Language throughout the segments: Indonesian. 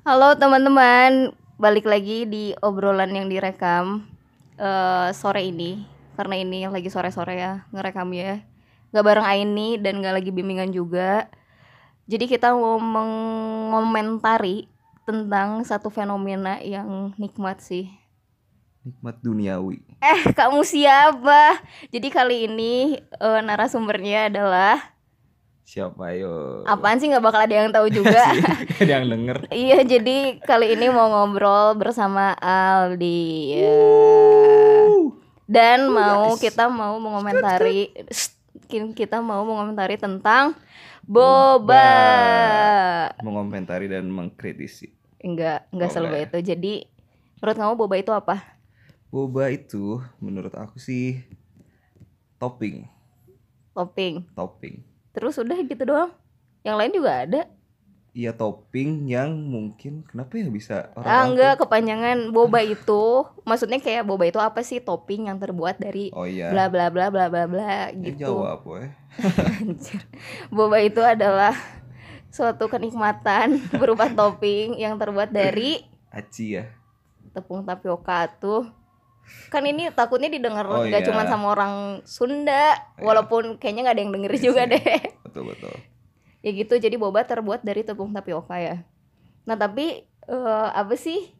Halo teman-teman, balik lagi di obrolan yang direkam eh, sore ini karena ini lagi sore-sore ya ngerekam ya, nggak bareng Aini dan nggak lagi bimbingan juga. Jadi kita mau mengomentari tentang satu fenomena yang nikmat sih. Nikmat duniawi. Eh, kamu siapa? Jadi kali ini eh, narasumbernya adalah Siapa yo? apaan sih nggak bakal ada yang tahu juga. Ada yang denger. Iya, jadi kali ini mau ngobrol bersama Aldi. ya. Dan mau guys. kita mau mengomentari kita mau mengomentari tentang boba. Mengomentari dan mengkritisi. Enggak, enggak selalu Boleh. itu. Jadi menurut kamu boba itu apa? Boba itu menurut aku sih topping, Topping. topping. Terus udah gitu doang. Yang lain juga ada. Iya topping yang mungkin kenapa ya bisa orang Ah, enggak kepanjangan boba itu. Maksudnya kayak boba itu apa sih? Topping yang terbuat dari Oh iya. bla bla bla bla bla bla Ya, gitu. jawab boy. Anjir. Boba itu adalah suatu kenikmatan berupa topping yang terbuat dari Aci ya. tepung tapioka tuh. Kan ini takutnya didengar Oh, nggak iya. cuma sama orang Sunda, Iya. walaupun kayaknya nggak ada yang denger Iya juga deh. Betul betul. ya gitu, jadi boba terbuat dari tepung tapioka ya. Nah tapi eh, apa sih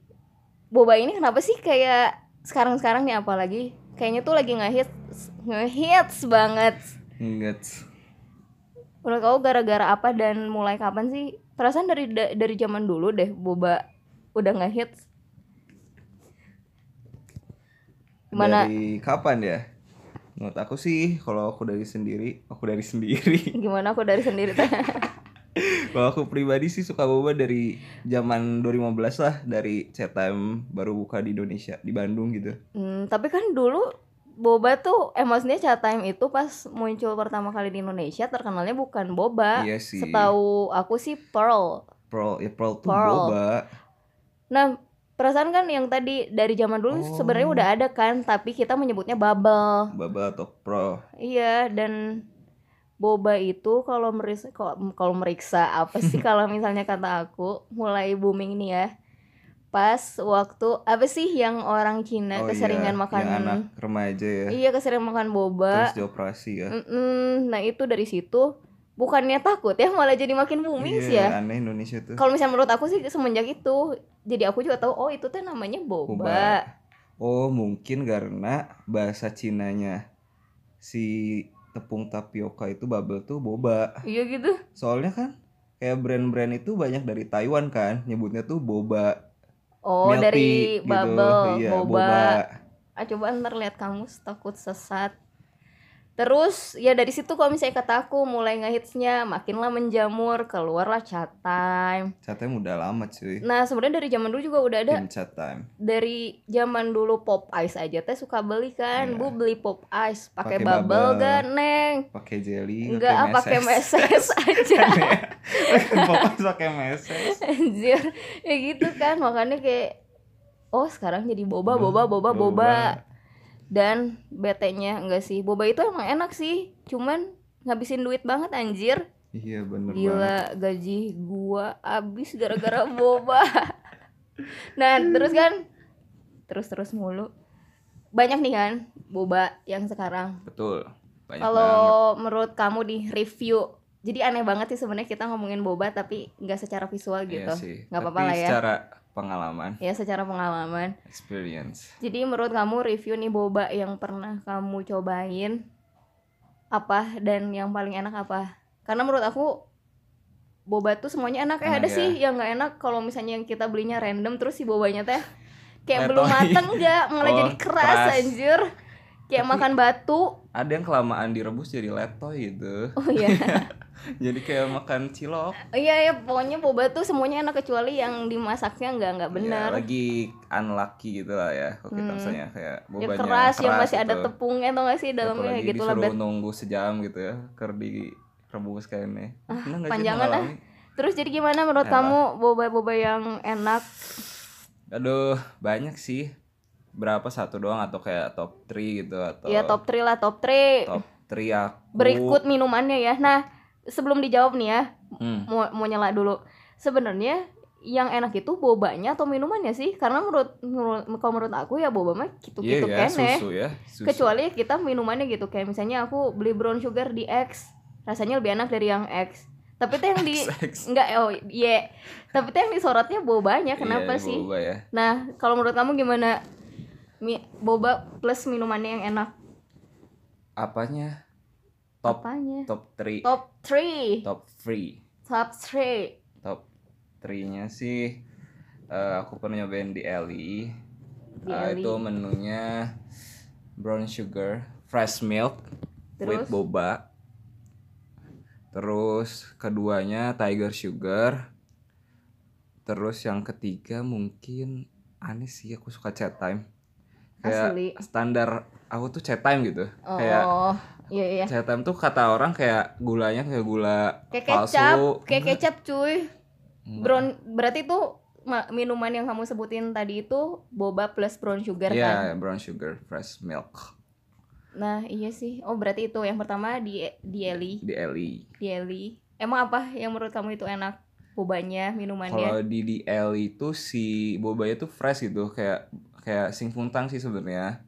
boba ini kenapa sih kayak sekarang-sekarang nih apalagi kayaknya tuh lagi ngehits ngehits banget. Enggak. Menurut kamu gara-gara apa dan mulai kapan sih? Perasaan dari da- dari zaman dulu deh boba udah ngehits. Gimana Dari kapan ya? Menurut aku sih kalau aku dari sendiri, aku dari sendiri. gimana aku dari sendiri. Kalau aku pribadi sih suka boba dari zaman 2015 lah dari time baru buka di Indonesia di Bandung gitu. Hmm, tapi kan dulu boba tuh eh maksudnya chat time itu pas muncul pertama kali di Indonesia terkenalnya bukan boba. Iya sih. Setahu aku sih Pearl. Pearl ya Pearl tuh Pearl. boba. Nah, perasaan kan yang tadi dari zaman dulu Oh. sebenarnya udah ada kan, tapi kita menyebutnya bubble. Baba atau Pro. Iya, dan boba itu kalau meriksa kalau kalau meriksa apa sih kalau misalnya kata aku mulai booming nih ya. Pas waktu apa sih yang orang Cina Oh keseringan iya, makan yang anak remaja ya. Iya, keseringan makan boba. Terus dioperasi ya. Mm-mm. Nah, itu dari situ bukannya takut ya, malah jadi makin booming sih ya. Aneh Indonesia tuh. Kalau misalnya menurut aku sih semenjak itu, jadi aku juga tahu oh itu teh namanya boba. Boba. Oh, mungkin karena bahasa Cinanya si tepung tapioka itu bubble tuh boba. Iya gitu. Soalnya kan kayak brand-brand itu banyak dari Taiwan kan, nyebutnya tuh boba. Oh, Milk dari gitu. bubble, Iya, boba. Ah, coba ntar lihat kamu takut sesat. Terus ya dari situ kalau misalnya kata aku mulai ngehitsnya makinlah menjamur, keluarlah chat time. Chat time udah lama cuy. Nah, sebenarnya dari zaman dulu juga udah ada Tim chat time. dari zaman dulu pop ice aja teh suka beli kan Iya. bu beli pop ice pakai bubble bubble. gak neng Pakai jelly, enggak ah pakai meses aja Pokoknya pakai meses. anjir ya gitu kan makanya kayak oh sekarang jadi boba boba boba boba dan betenya enggak sih. Boba itu emang enak sih. Cuman ngabisin duit banget anjir. Iya bener banget. gila gaji gua abis gara-gara boba. Nah terus kan? Terus terus mulu. Banyak nih kan boba yang sekarang. Betul. Banget. kalau menurut kamu di review jadi aneh banget sih sebenarnya kita ngomongin boba tapi nggak secara visual Iya gitu. nggak apa-apa Tapi lah ya. Secara pengalaman, ya secara pengalaman. Experience. jadi menurut kamu review nih boba yang pernah kamu cobain apa? Dan yang paling enak apa? Karena menurut aku boba tuh semuanya enak, eh Enak ada ya. sih yang nggak enak kalau misalnya yang kita belinya random terus si bobanya teh kayak belum mateng nggak? Malah Oh, jadi keras, keras. anjir. Kayak Tapi- makan batu. Ada yang kelamaan direbus jadi letoy gitu. oh iya Jadi kayak makan cilok. iya ya pokoknya boba tuh semuanya enak kecuali yang dimasaknya nggak nggak Ya, benar lagi unlucky gitu lah ya. Kalau kita Hmm. misalnya kayak ya bobanya keras, yang masih ada gitu. tepungnya atau nggak sih dalamnya Apalagi gitu lah Bet. nunggu sejam gitu ya, ker direbus kayaknya. Ah, Pernah nggak sih panjangan ah. terus jadi gimana menurut kamu boba-boba yang enak Aduh, banyak sih. Berapa satu doang atau kayak top 3 gitu atau ya top 3 lah top 3 top 3 aku. berikut minumannya ya. Nah, sebelum dijawab nih ya, Hmm. mau mau nyela dulu. Sebenarnya yang enak itu bobanya atau minumannya sih karena menurut menurut kalau menurut aku ya boba mah gitu Iya gitu ya, kene susu ya. Susu. kecuali kita minumannya gitu kayak misalnya aku beli brown sugar di X rasanya lebih enak dari yang X tapi tuh yang di enggak oh iya tapi tuh yang disorotnya bobanya kenapa Iya, sih Boba ya. nah kalau menurut kamu gimana Mi, boba plus minumannya yang enak Apanya? Top apanya top 3. top 3 Top 3. top 3 Top 3-nya sih eh, aku pernah nyobain di Ellie. Di Eh, Ellie. itu menunya brown sugar, fresh milk with Terus? boba. Terus keduanya tiger sugar. Terus yang ketiga mungkin aneh sih aku suka chat time. Kayak Asli. standar aku tuh chat time gitu. Kayak oh iya iya. Time tuh kata orang kayak gulanya kayak gula kayak palsu. kecap kayak kecap cuy. Enggak. brown berarti tuh ma- minuman yang kamu sebutin tadi itu boba plus brown sugar kan? Iya, brown sugar, fresh milk. Nah iya sih. Oh berarti itu. Yang pertama di di Eli. Di Ellie. di Eli. Emang apa yang menurut kamu itu enak bobanya minumannya? Kalau di di Ellie itu si bobanya tuh fresh gitu, kayak kayak sing funtang sih sebenarnya.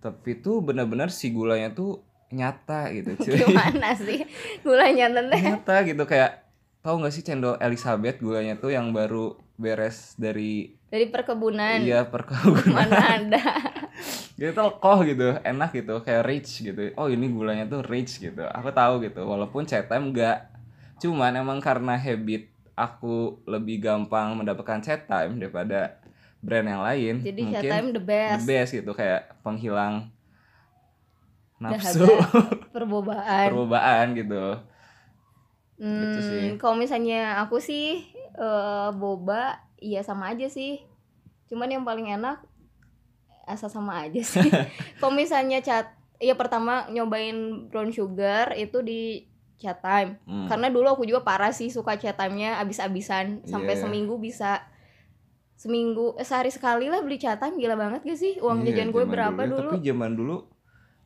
Tapi tuh benar-benar si gulanya tuh nyata gitu, cuy. gimana sih gulanya tante? Nyata gitu kayak tahu nggak sih cendol Elizabeth gulanya tuh yang baru beres dari dari perkebunan. Iya perkebunan. Mana ada. Gitu lekoh gitu enak gitu kayak rich gitu. Oh ini gulanya tuh rich gitu aku tahu gitu. Walaupun chat time enggak cuman emang karena habit aku lebih gampang mendapatkan chat time daripada brand yang lain jadi mungkin chat time the the best best gitu kayak penghilang nafsu Dahaga, perbobaan perubahan gitu Hmm, Gitu sih. kalau misalnya aku sih eh, boba iya sama aja sih. Cuman yang paling enak asal sama aja sih. kalau misalnya cat ya pertama nyobain brown sugar itu di chat time. Hmm. Karena dulu aku juga parah sih suka chat time-nya abis-abisan sampai Iya. seminggu bisa seminggu eh, sehari sekali lah beli chat time gila banget gak sih uang Iya, jajan gue berapa ya. dulu? tapi zaman dulu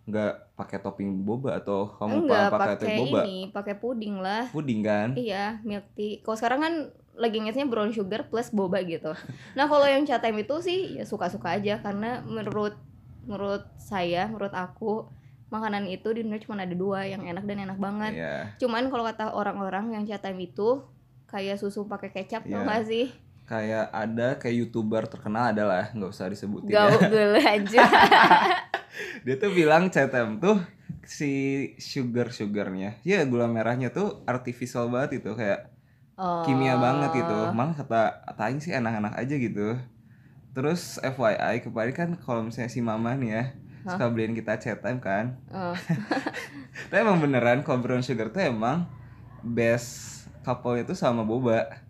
nggak pakai topping boba atau kamu Enggak pakai topping boba ini, pakai puding lah. puding kan Iya, milk tea. Kalau sekarang kan lagi ngetnya brown sugar plus boba gitu. Nah, kalau yang chat time itu sih ya suka-suka aja karena menurut menurut saya, menurut aku makanan itu di Indonesia cuma ada dua yang enak dan enak banget. Iya. Cuman kalau kata orang-orang yang chat time itu kayak susu pakai kecap Iya. tau gak sih? Kayak ada kayak youtuber terkenal adalah nggak usah disebutin ya Gaul aja. dia tuh bilang CTM tuh si sugar sugarnya ya gula merahnya tuh artificial banget itu kayak Oh. kimia banget gitu malah kata Aing sih enak-enak aja gitu terus FYI kemarin kan kalau misalnya si mama nih ya Hah? suka beliin kita chat time kan Oh. tapi emang beneran kalau brown sugar tuh emang best couple itu sama boba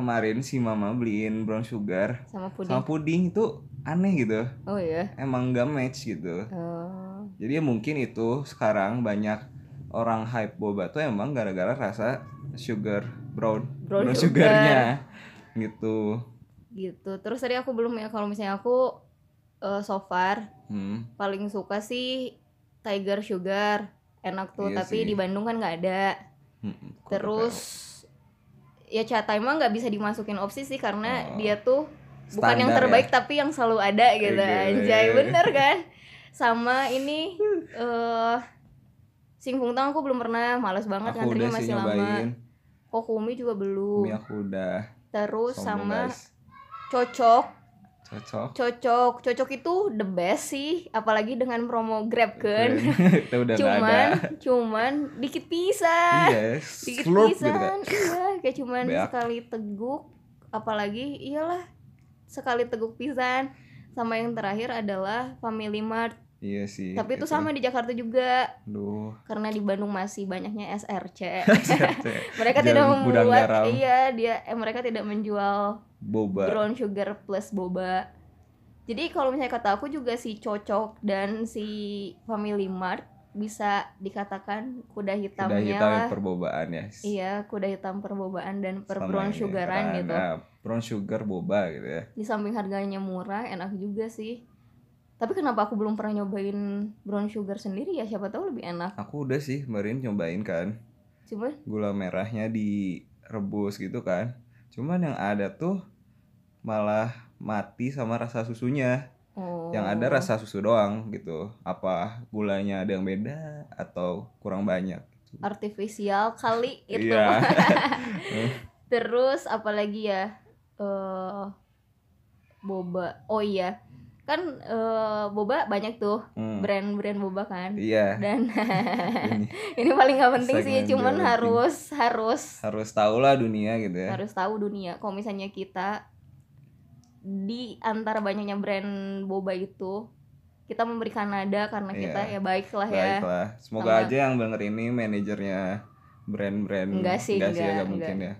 kemarin si mama beliin brown sugar sama puding. sama puding itu aneh gitu Oh iya. emang gak match gitu Oh. jadi ya mungkin itu sekarang banyak orang hype boba tuh emang gara-gara rasa sugar brown Brown sugar. sugarnya gitu Gitu. Terus tadi aku belum ya kalau misalnya aku eh, so far hmm. paling suka sih Tiger Sugar enak tuh Iya tapi sih. di Bandung kan nggak ada hmm, terus ya Chatai mah nggak bisa dimasukin opsi sih karena Oh. dia tuh bukan yang Standar terbaik ya? tapi yang selalu ada gitu Oke. anjay bener kan sama ini eh Sing Fung Tang aku belum pernah males banget aku ngantrinya sih masih lama Kokumi juga belum aku udah terus sombong, sama guys. cocok cocok. Cocok. Cocok itu the best sih. Apalagi dengan promo Grab kan. Itu udah nggak cuman ada. Cuman dikit pisan. Yes. Dikit slurp gitu kan? Pisan iya kayak cuman Beak. sekali teguk. Apalagi iyalah sekali teguk pisan. Sama yang terakhir adalah Family Mart iya sih tapi itu sama di Jakarta juga. Duh, karena di Bandung masih banyaknya SRC CT. mereka Jalan tidak membuat garam. iya dia eh, mereka tidak menjual boba. brown sugar plus boba. Jadi kalau misalnya kata aku juga si cocok dan si Family Mart bisa dikatakan kuda hitamnya hitam lah. perbobaan ya. Iya, kuda hitam perbobaan dan per Sama brown sugaran gitu. Nah, brown sugar boba gitu ya. Di samping harganya murah, enak juga sih. Tapi kenapa aku belum pernah nyobain brown sugar sendiri ya? Siapa tahu lebih enak. aku udah sih kemarin nyobain kan Cuma gula merahnya direbus gitu kan cuman yang ada tuh malah mati sama rasa susunya Oh. yang ada rasa susu doang gitu apa gulanya ada yang beda atau kurang banyak artifisial kali itu. iya Terus apalagi ya? eh boba. Oh iya. Kan eh, boba banyak tuh Hmm, brand-brand boba kan. iya Dan ini ini paling nggak penting sih, cuman harus harus harus tahu lah dunia gitu ya harus tahu dunia. Kalau misalnya kita di antara banyaknya brand boba itu kita memberikan nada karena kita Iya. ya baik lah ya. baiklah semoga Sama- aja yang denger ini manajernya brand-brand Enggak sih, enggak, enggak, enggak mungkin ya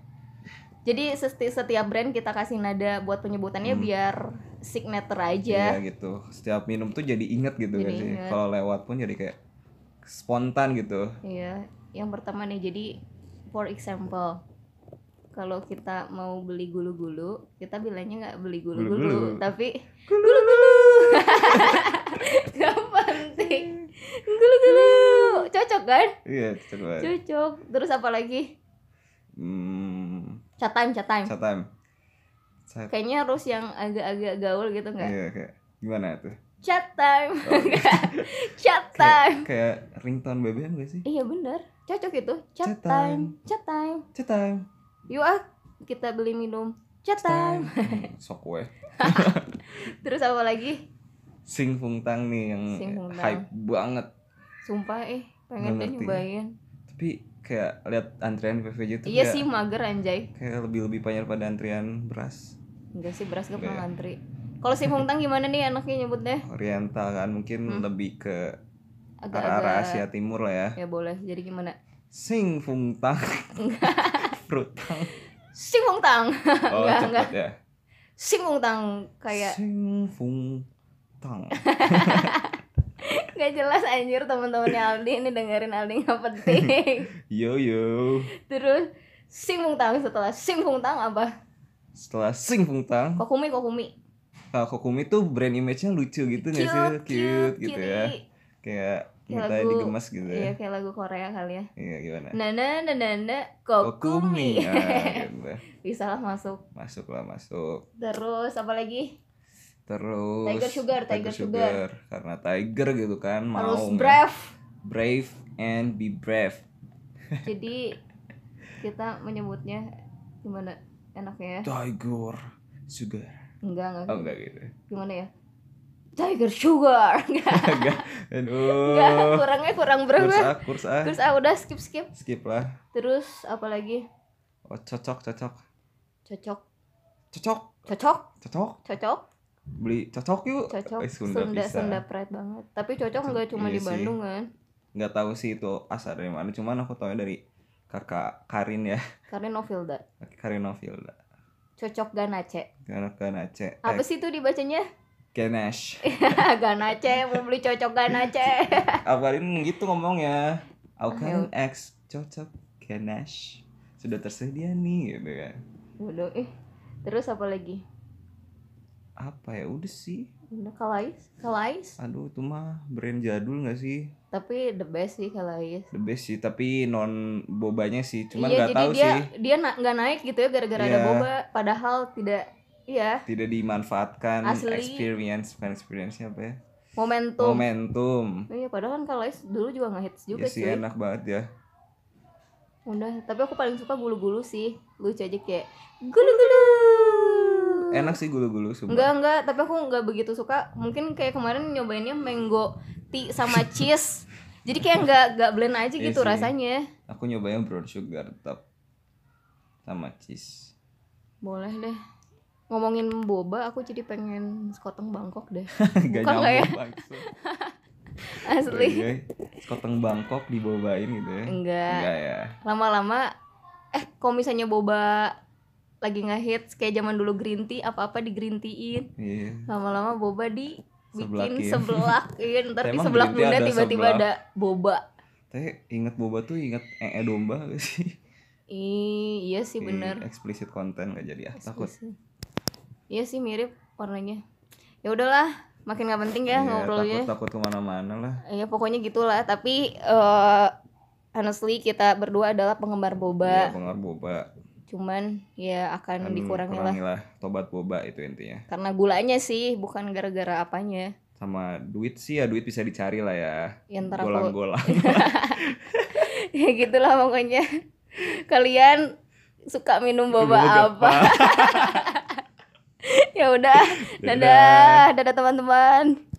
Jadi seti- setiap brand kita kasih nada buat penyebutannya Hmm. biar signature aja. Iya gitu. Setiap minum tuh jadi inget gitu Jadi kan sih. Kalau lewat pun jadi kayak spontan gitu. Iya, yang pertama nih jadi for example kalau kita mau beli gulu-gulu, kita bilangnya nggak beli gulu-gulu, Gulu-gulu. tapi gulu-gulu. Gak penting. Gulu-gulu. Cocok kan? Iya, cocok banget. Cocok. Terus apa lagi? Hmm, Chat time, chat time. chat time. Chat. Kayaknya harus yang agak-agak gaul gitu nggak? Iya, kayak gimana tuh? Chat time. Oh. chat Kayak, time. kayak ringtone BBM gak sih? Iya bener, cocok itu. Chat, Chat time. time. Chat time. Chat time. Yuk ah, kita beli minum. Chat time. Hmm, Sok we. Terus apa lagi? Sing Fungtang nih yang Sing hype banget. Sumpah eh, pengen deh nyobain. Tapi kayak lihat antrian PVJ tuh Iya kayak, sih mager anjay. kayak lebih lebih banyak pada antrian beras Enggak sih beras gak pernah ya? ngantri. Kalau si Hongtang gimana nih anaknya nyebutnya? oriental kan mungkin Hmm. lebih ke Agak-agak arah-arah Asia Timur lah ya. Ya boleh. Jadi gimana? Sing Fungtang. Frutang. Si Hongtang. Oh, Enggak, cepet enggak. ya. Si Hongtang kayak Sing Fungtang. gak jelas anjir teman-temannya Aldi ini dengerin Aldi nggak penting. Yo yo. Terus Si Hongtang setelah Si Hongtang apa? Setelah Sing Fungtang, Kokumi Kokumi. ah, Kokumi tuh brand image-nya lucu gitu nggak sih? Cute, gitu ya. cutie. Kayak Kayak minta lagu- digemas gitu Iya ya. kayak lagu Korea kali ya. Iya gimana? Nana nana nana Kokumi. kokumi. Ah, gitu. Bisa lah masuk. Masuk lah masuk. Terus apa lagi? Terus Tiger Sugar, Tiger Sugar. Karena Tiger gitu kan mau Harus brave. brave and be brave. Jadi kita menyebutnya gimana enaknya ya? Tiger Sugar. Enggak enggak. Oh enggak gitu. Gimana ya? Tiger Sugar. Enggak. Enggak. Aduh. Enggak, kurangnya kurang Kurs berapa? kurs ah. Terus ah udah skip skip. Skip lah. Terus apa lagi? Oh, cocok, cocok. Cocok. Cocok, Cocok. cocok. Cocok. Beli cocok yuk. Cocok. Eh, Sunda, Sunda bisa. Sunda pride banget. Tapi cocok enggak cuma Iya di sih. Bandung kan? Nggak tahu sih itu asal dari mana, cuman aku tahu dari kakak Karin ya. Karena Novilda. Karin Novilda. Cocok Ganace. Karena Ganace. Apa Eh, sih itu dibacanya? Ganesh. Ganace, mau beli cocok Ganace. Karin gitu ngomongnya. Aku kan ex cocok Ganesh. Sudah tersedia nih gitu kan. Waduh, eh. Terus apa lagi? Apa ya udah sih. Udah Kalais, Kalais. Aduh itu mah brand jadul nggak sih? Tapi the best sih Kalais. The best sih, tapi non bobanya sih. Cuman iya, nggak jadi tahu dia sih. dia na- nggak naik gitu ya gara-gara ada Iya. boba, padahal tidak iya, Tidak dimanfaatkan Asli. experience, bukan experience apa ya? momentum. Momentum. Iya, padahal kan Kalais dulu juga nge-hits juga Ya sih cuy. enak banget ya. Udah, tapi aku paling suka gulu-gulu sih. Lucu aja kayak gulu-gulu. Enak sih gulu-gulu sumpah. Enggak, enggak, tapi aku enggak begitu suka. Mungkin kayak kemarin nyobainnya mango tea sama cheese. Jadi kayak enggak enggak blend aja Iya gitu sih. rasanya. Aku nyobain brown sugar tetap sama cheese. Boleh deh. Ngomongin boba, aku jadi pengen sekoteng Bangkok deh. Gak Bukan nggak ya? nyambung bangsa. Asli. Iya, Sekoteng Bangkok dibobain gitu ya. Enggak. Enggak ya. Lama-lama eh kalau misalnya boba lagi ngehits kayak zaman dulu green tea apa-apa di green tea-in. Iya. Lama-lama boba di bikin Sebelakin. seblak iya ntar di bunda tiba-tiba ada boba Tapi inget boba tuh inget ee domba gak sih? Ih, iya sih bener Ih, Explicit konten gak jadi ah takut. Iya sih mirip warnanya. Ya udahlah, makin nggak penting ya Iya, ngobrolnya. Takut takut ke mana-mana lah. Ya pokoknya gitulah. Tapi eh honestly kita berdua adalah penggemar Iya, boba. pengaruh boba. Cuman ya akan Kan dikurangi lah. kurangilah tobat boba itu intinya. Karena gulanya sih bukan gara-gara apanya. Sama duit sih ya duit bisa dicari lah ya. Ya golang-golang. Ya gitulah pokoknya. Kalian suka minum boba. apa? Ya udah Dadah. dadah dadah teman-teman